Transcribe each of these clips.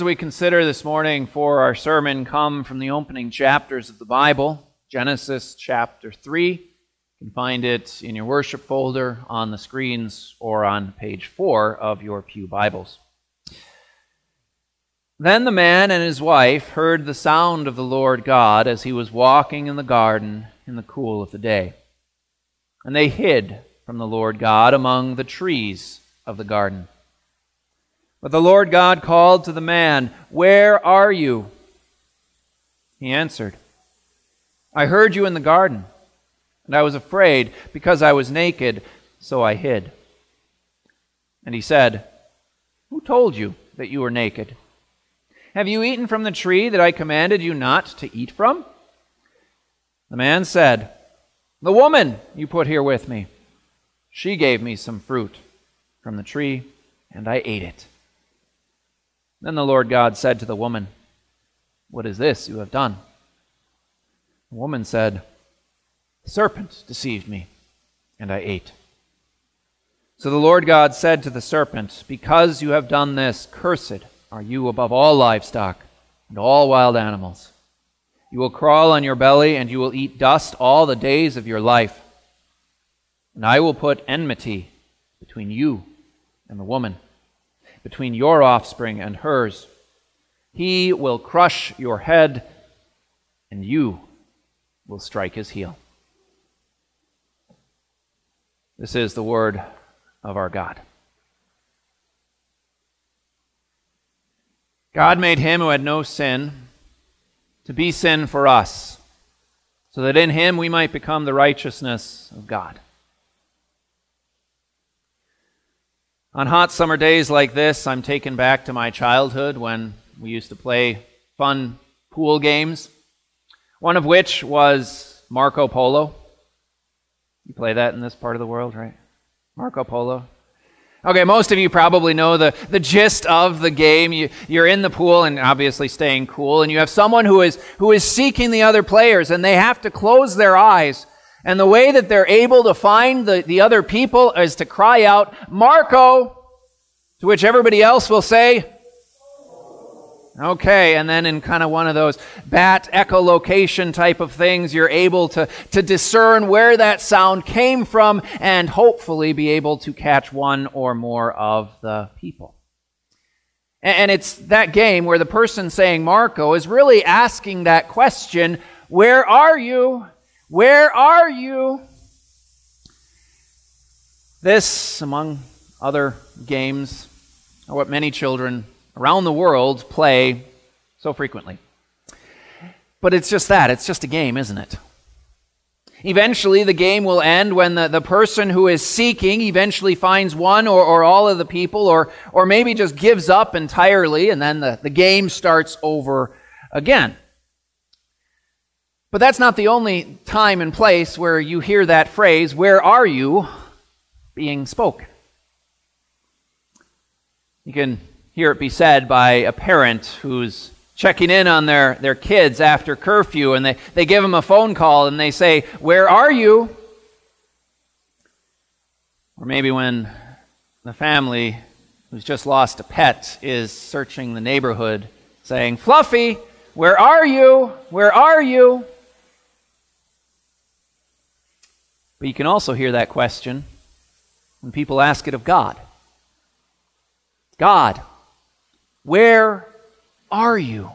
words we consider this morning for our sermon come from the opening chapters of the Bible, Genesis chapter 3. You can find it in your worship folder, on the screens, or on page 4 of your Pew Bibles. Then the man and his wife heard the sound of the Lord God as he was walking in the garden in the cool of the day. And they hid from the Lord God among the trees of the garden. But the Lord God called to the man, Where are you? He answered, I heard you in the garden, and I was afraid because I was naked, so I hid. And he said, Who told you that you were naked? Have you eaten from the tree that I commanded you not to eat from? The man said, The woman you put here with me, she gave me some fruit from the tree, and I ate it. Then the Lord God said to the woman, What is this you have done? The woman said, The serpent deceived me, and I ate. So the Lord God said to the serpent, Because you have done this, cursed are you above all livestock and all wild animals. You will crawl on your belly, and you will eat dust all the days of your life. And I will put enmity between you and the woman between your offspring and hers. He will crush your head, and you will strike his heel. This is the word of our God. God made him who had no sin to be sin for us, so that in him we might become the righteousness of God. On hot summer days like this, I'm taken back to my childhood when we used to play fun pool games, one of which was Marco Polo. You play that in this part of the world, right? Marco Polo. Okay, most of you probably know the, the gist of the game. You, you're in the pool and obviously staying cool, and you have someone who is, who is seeking the other players, and they have to close their eyes and the way that they're able to find the, the other people is to cry out, Marco, to which everybody else will say, Okay, and then in kind of one of those bat echolocation type of things, you're able to, to discern where that sound came from and hopefully be able to catch one or more of the people. And it's that game where the person saying Marco is really asking that question Where are you? Where are you? This, among other games, are what many children around the world play so frequently. But it's just that. It's just a game, isn't it? Eventually, the game will end when the, the person who is seeking eventually finds one or, or all of the people, or, or maybe just gives up entirely, and then the, the game starts over again. But that's not the only time and place where you hear that phrase, where are you, being spoken. You can hear it be said by a parent who's checking in on their, their kids after curfew and they, they give them a phone call and they say, Where are you? Or maybe when the family who's just lost a pet is searching the neighborhood saying, Fluffy, where are you? Where are you? But you can also hear that question when people ask it of God God, where are you?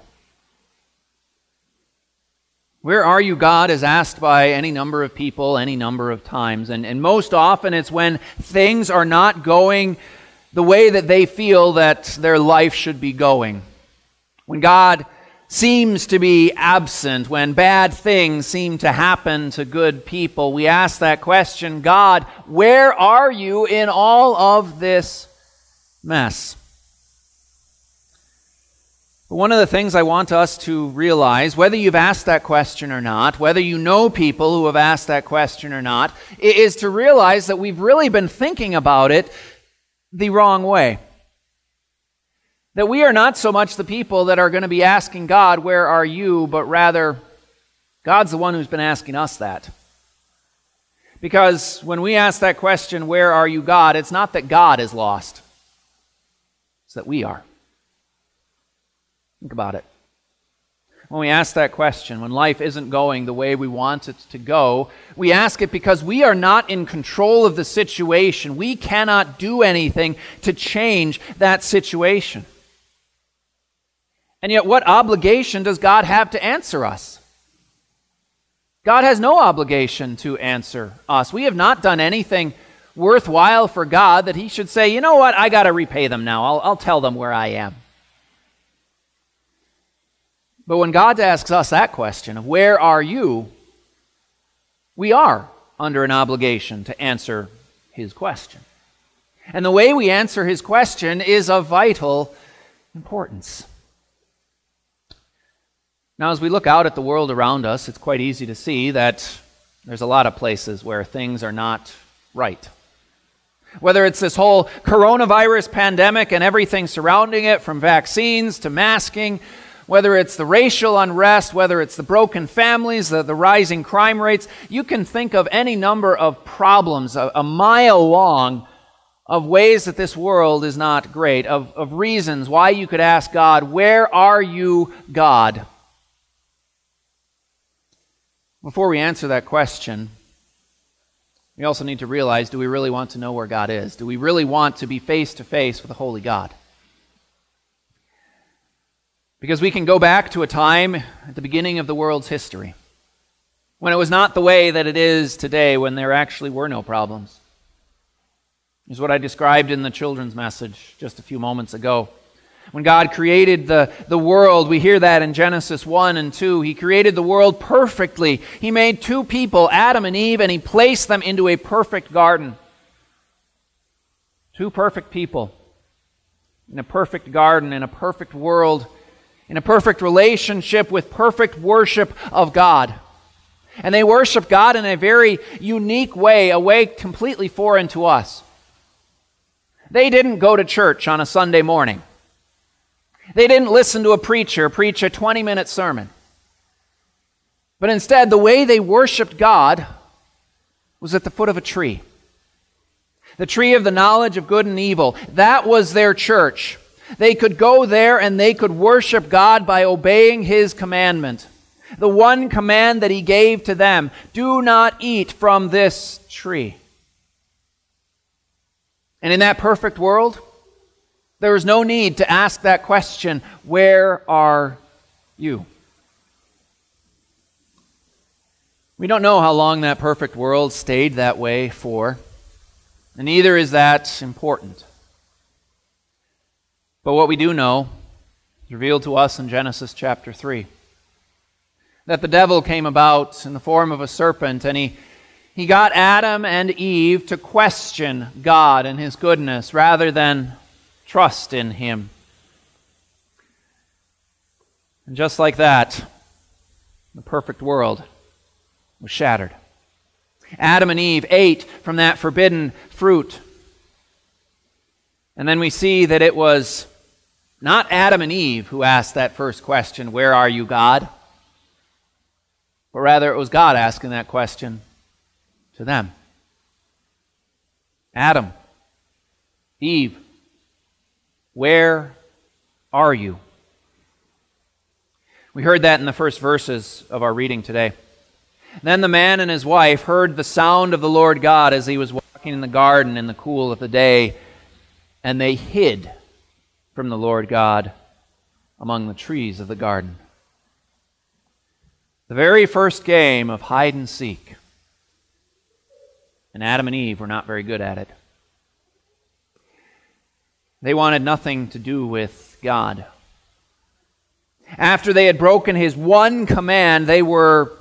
Where are you, God, is asked by any number of people, any number of times. And, and most often it's when things are not going the way that they feel that their life should be going. When God seems to be absent, when bad things seem to happen to good people, we ask that question God, where are you in all of this mess? One of the things I want us to realize, whether you've asked that question or not, whether you know people who have asked that question or not, is to realize that we've really been thinking about it the wrong way. That we are not so much the people that are going to be asking God, Where are you? but rather, God's the one who's been asking us that. Because when we ask that question, Where are you, God? it's not that God is lost, it's that we are. Think about it. When we ask that question, when life isn't going the way we want it to go, we ask it because we are not in control of the situation. We cannot do anything to change that situation. And yet, what obligation does God have to answer us? God has no obligation to answer us. We have not done anything worthwhile for God that He should say, you know what, I got to repay them now. I'll, I'll tell them where I am. But when God asks us that question of where are you, we are under an obligation to answer His question. And the way we answer His question is of vital importance. Now, as we look out at the world around us, it's quite easy to see that there's a lot of places where things are not right. Whether it's this whole coronavirus pandemic and everything surrounding it, from vaccines to masking, whether it's the racial unrest, whether it's the broken families, the, the rising crime rates, you can think of any number of problems, a, a mile long, of ways that this world is not great, of, of reasons why you could ask God, Where are you, God? Before we answer that question, we also need to realize do we really want to know where God is? Do we really want to be face to face with a holy God? Because we can go back to a time at the beginning of the world's history when it was not the way that it is today, when there actually were no problems. Is what I described in the children's message just a few moments ago. When God created the, the world, we hear that in Genesis 1 and 2. He created the world perfectly. He made two people, Adam and Eve, and He placed them into a perfect garden. Two perfect people in a perfect garden, in a perfect world, in a perfect relationship with perfect worship of God. And they worship God in a very unique way, a way completely foreign to us. They didn't go to church on a Sunday morning. They didn't listen to a preacher preach a 20 minute sermon. But instead, the way they worshiped God was at the foot of a tree. The tree of the knowledge of good and evil. That was their church. They could go there and they could worship God by obeying His commandment. The one command that He gave to them do not eat from this tree. And in that perfect world, there is no need to ask that question Where are you? We don't know how long that perfect world stayed that way for, and neither is that important. But what we do know is revealed to us in Genesis chapter 3 that the devil came about in the form of a serpent and he, he got Adam and Eve to question God and his goodness rather than trust in Him. And just like that, the perfect world was shattered. Adam and Eve ate from that forbidden fruit. And then we see that it was not Adam and Eve who asked that first question, Where are you, God? But rather it was God asking that question to them. Adam, Eve, where are you? We heard that in the first verses of our reading today. Then the man and his wife heard the sound of the Lord God as he was walking in the garden in the cool of the day, and they hid from the Lord God among the trees of the garden. The very first game of hide and seek. And Adam and Eve were not very good at it. They wanted nothing to do with God. After they had broken his one command, they were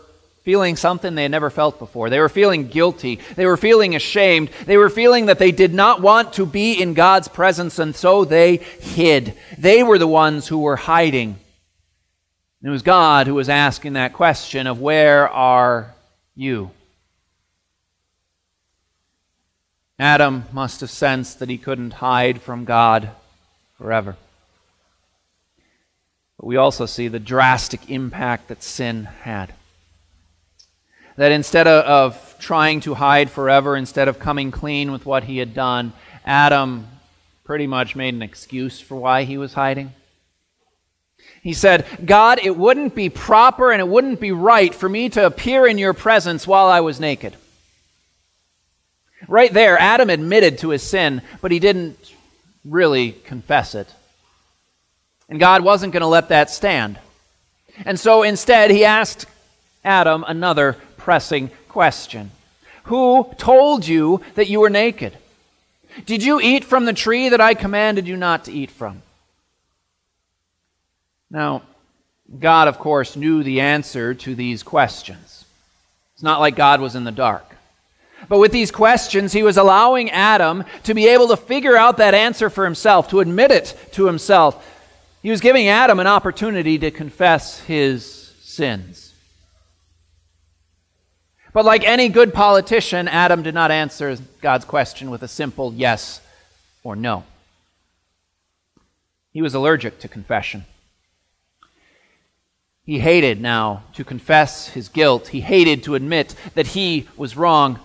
feeling something they had never felt before. They were feeling guilty. They were feeling ashamed. They were feeling that they did not want to be in God's presence, and so they hid. They were the ones who were hiding. it was God who was asking that question of, Where are you? Adam must have sensed that he couldn't hide from God forever. But we also see the drastic impact that sin had. That instead of, trying to hide forever, instead of coming clean with what he had done, Adam pretty much made an excuse for why he was hiding. He said, God, it wouldn't be proper and it wouldn't be right for me to appear in your presence while I was naked. Right there, Adam admitted to his sin, but he didn't really confess it. And God wasn't going to let that stand. And so instead, he asked Adam another pressing question Who told you that you were naked? Did you eat from the tree that I commanded you not to eat from? Now, God, of course, knew the answer to these questions. It's not like God was in the dark. But with these questions, he was allowing Adam to be able to figure out that answer for himself, to admit it to himself. He was giving Adam an opportunity to confess his sins. But like any good politician, Adam did not answer God's question with a simple yes or no. He was allergic to confession. He hated now to confess his guilt. He hated to admit that he was wrong.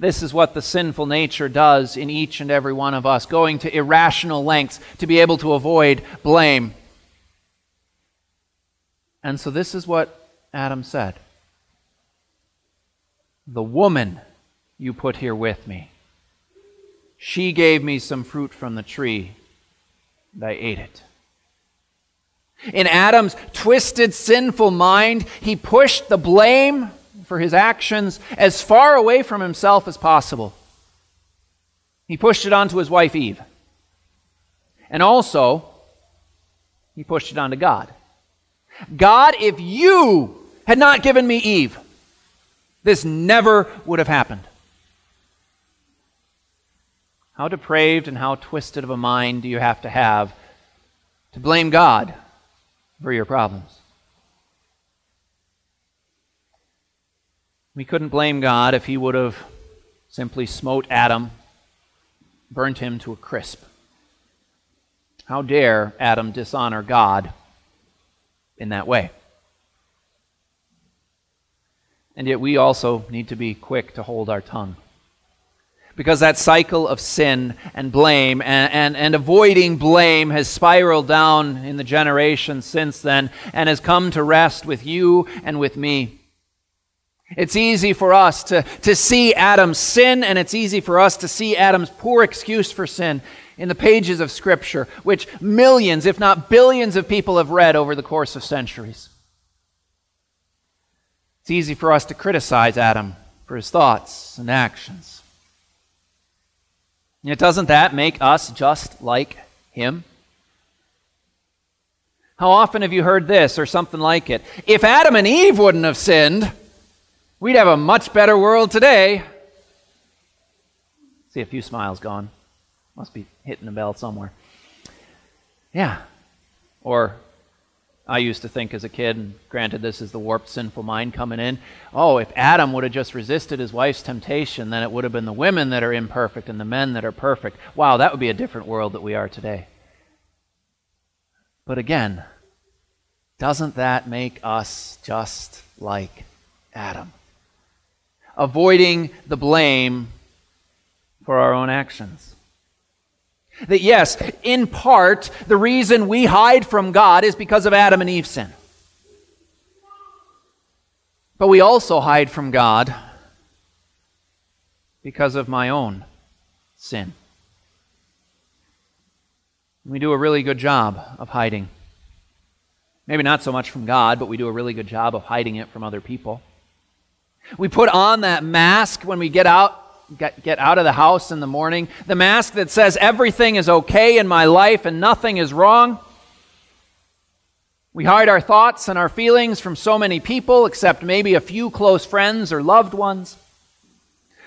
This is what the sinful nature does in each and every one of us, going to irrational lengths to be able to avoid blame. And so, this is what Adam said The woman you put here with me, she gave me some fruit from the tree, and I ate it. In Adam's twisted, sinful mind, he pushed the blame for his actions as far away from himself as possible. He pushed it onto his wife Eve. And also, he pushed it onto God. God, if you had not given me Eve, this never would have happened. How depraved and how twisted of a mind do you have to have to blame God for your problems. We couldn't blame God if he would have simply smote Adam, burnt him to a crisp. How dare Adam dishonor God in that way? And yet we also need to be quick to hold our tongue because that cycle of sin and blame and, and, and, avoiding blame has spiraled down in the generations since then and has come to rest with you and with me. It's easy for us to, to see Adam's sin, and it's easy for us to see Adam's poor excuse for sin in the pages of Scripture, which millions, if not billions, of people have read over the course of centuries. It's easy for us to criticize Adam for his thoughts and actions. Yet doesn't that make us just like him? How often have you heard this or something like it? If Adam and Eve wouldn't have sinned, we'd have a much better world today. See a few smiles gone. Must be hitting a bell somewhere. Yeah. Or I used to think as a kid, and granted, this is the warped, sinful mind coming in. Oh, if Adam would have just resisted his wife's temptation, then it would have been the women that are imperfect and the men that are perfect. Wow, that would be a different world that we are today. But again, doesn't that make us just like Adam? Avoiding the blame for our own actions. That yes, in part, the reason we hide from God is because of Adam and Eve's sin. But we also hide from God because of my own sin. We do a really good job of hiding. Maybe not so much from God, but we do a really good job of hiding it from other people. We put on that mask when we get out get, get out of the house in the morning, the mask that says everything is okay in my life and nothing is wrong. We hide our thoughts and our feelings from so many people, except maybe a few close friends or loved ones.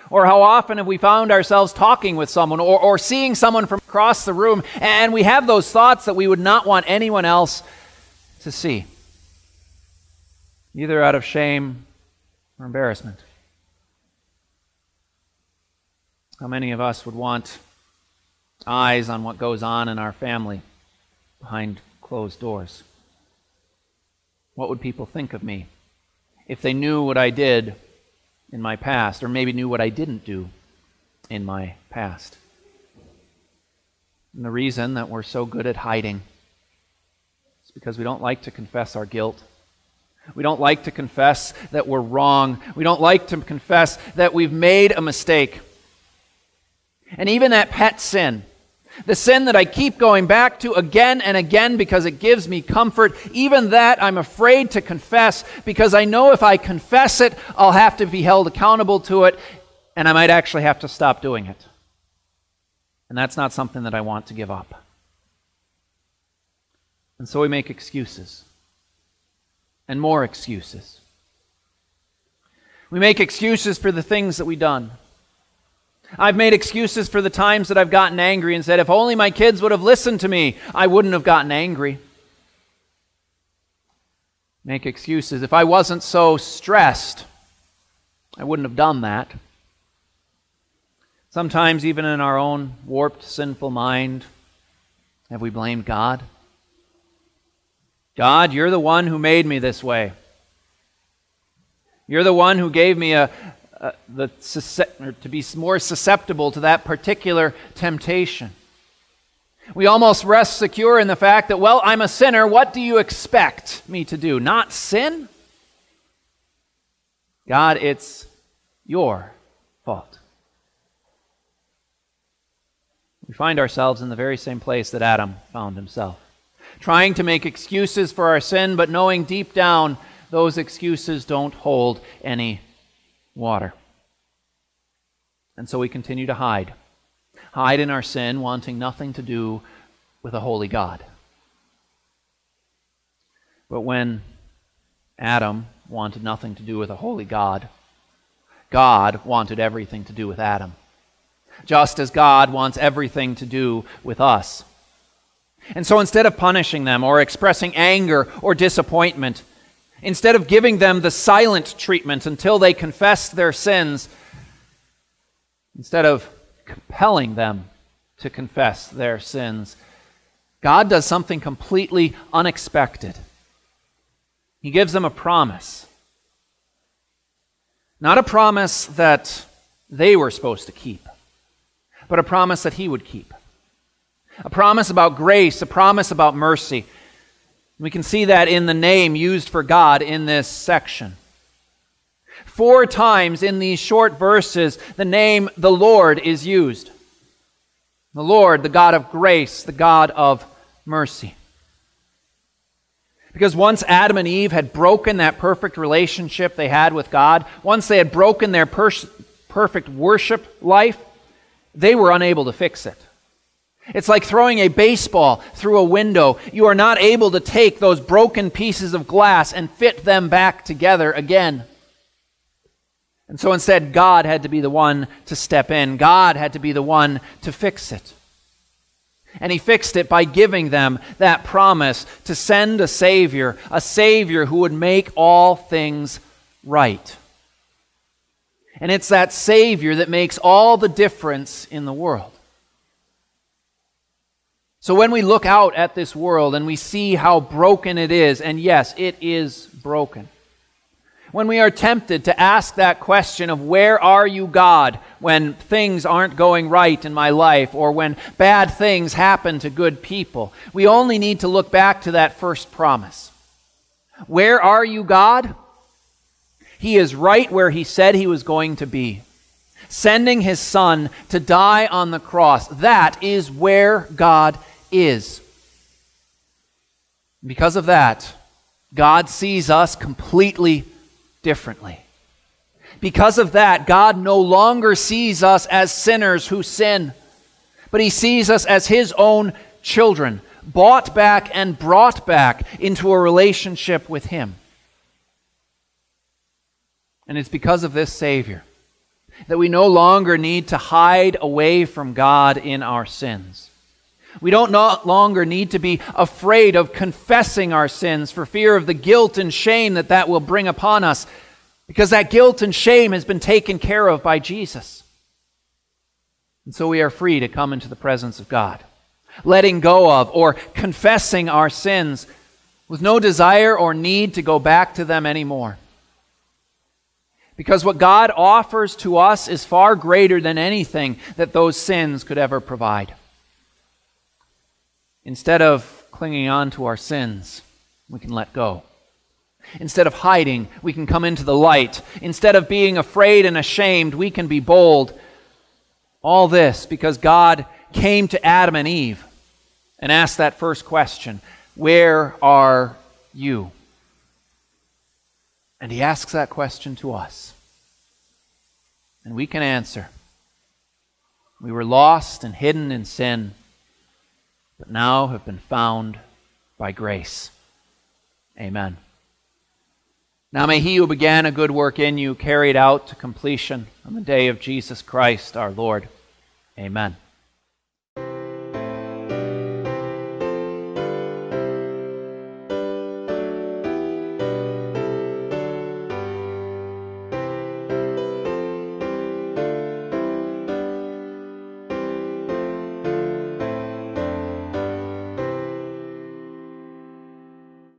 Or how often have we found ourselves talking with someone or, or seeing someone from across the room and we have those thoughts that we would not want anyone else to see, either out of shame or embarrassment? How many of us would want eyes on what goes on in our family behind closed doors? What would people think of me if they knew what I did in my past, or maybe knew what I didn't do in my past? And the reason that we're so good at hiding is because we don't like to confess our guilt. We don't like to confess that we're wrong. We don't like to confess that we've made a mistake. And even that pet sin, the sin that I keep going back to again and again because it gives me comfort, even that I'm afraid to confess because I know if I confess it, I'll have to be held accountable to it and I might actually have to stop doing it. And that's not something that I want to give up. And so we make excuses and more excuses. We make excuses for the things that we've done. I've made excuses for the times that I've gotten angry and said, if only my kids would have listened to me, I wouldn't have gotten angry. Make excuses. If I wasn't so stressed, I wouldn't have done that. Sometimes, even in our own warped, sinful mind, have we blamed God? God, you're the one who made me this way. You're the one who gave me a, a the to be more susceptible to that particular temptation. We almost rest secure in the fact that, well, I'm a sinner. What do you expect me to do? Not sin? God, it's your fault. We find ourselves in the very same place that Adam found himself trying to make excuses for our sin, but knowing deep down those excuses don't hold any water. And so we continue to hide. Hide in our sin, wanting nothing to do with a holy God. But when Adam wanted nothing to do with a holy God, God wanted everything to do with Adam. Just as God wants everything to do with us. And so instead of punishing them or expressing anger or disappointment, instead of giving them the silent treatment until they confess their sins, instead of compelling them to confess their sins, God does something completely unexpected. He gives them a promise. Not a promise that they were supposed to keep, but a promise that He would keep a promise about grace, a promise about mercy. We can see that in the name used for God in this section. Four times in these short verses, the name the Lord is used. The Lord, the God of grace, the God of mercy. Because once Adam and Eve had broken that perfect relationship they had with God, once they had broken their perfect worship life, they were unable to fix it. It's like throwing a baseball through a window. You are not able to take those broken pieces of glass and fit them back together again. And so instead, God had to be the one to step in. God had to be the one to fix it. And he fixed it by giving them that promise to send a Savior, a Savior who would make all things right. And it's that Savior that makes all the difference in the world. So when we look out at this world and we see how broken it is, and yes, it is broken. When we are tempted to ask that question of where are you, God, when things aren't going right in my life or when bad things happen to good people, we only need to look back to that first promise. Where are you, God? He is right where he said he was going to be sending his son to die on the cross. That is where God is. Because of that, God sees us completely differently. Because of that, God no longer sees us as sinners who sin, but He sees us as His own children, bought back and brought back into a relationship with Him. And it's because of this Savior that we no longer need to hide away from God in our sins. We don't no longer need to be afraid of confessing our sins for fear of the guilt and shame that that will bring upon us, because that guilt and shame has been taken care of by Jesus. And so we are free to come into the presence of God, letting go of or confessing our sins with no desire or need to go back to them anymore. Because what God offers to us is far greater than anything that those sins could ever provide. Instead of clinging on to our sins, we can let go. Instead of hiding, we can come into the light. Instead of being afraid and ashamed, we can be bold. All this because God came to Adam and Eve and asked that first question Where are you? And he asks that question to us. And we can answer. We were lost and hidden in sin, but now have been found by grace. Amen. Now may he who began a good work in you carry it out to completion on the day of Jesus Christ our Lord. Amen.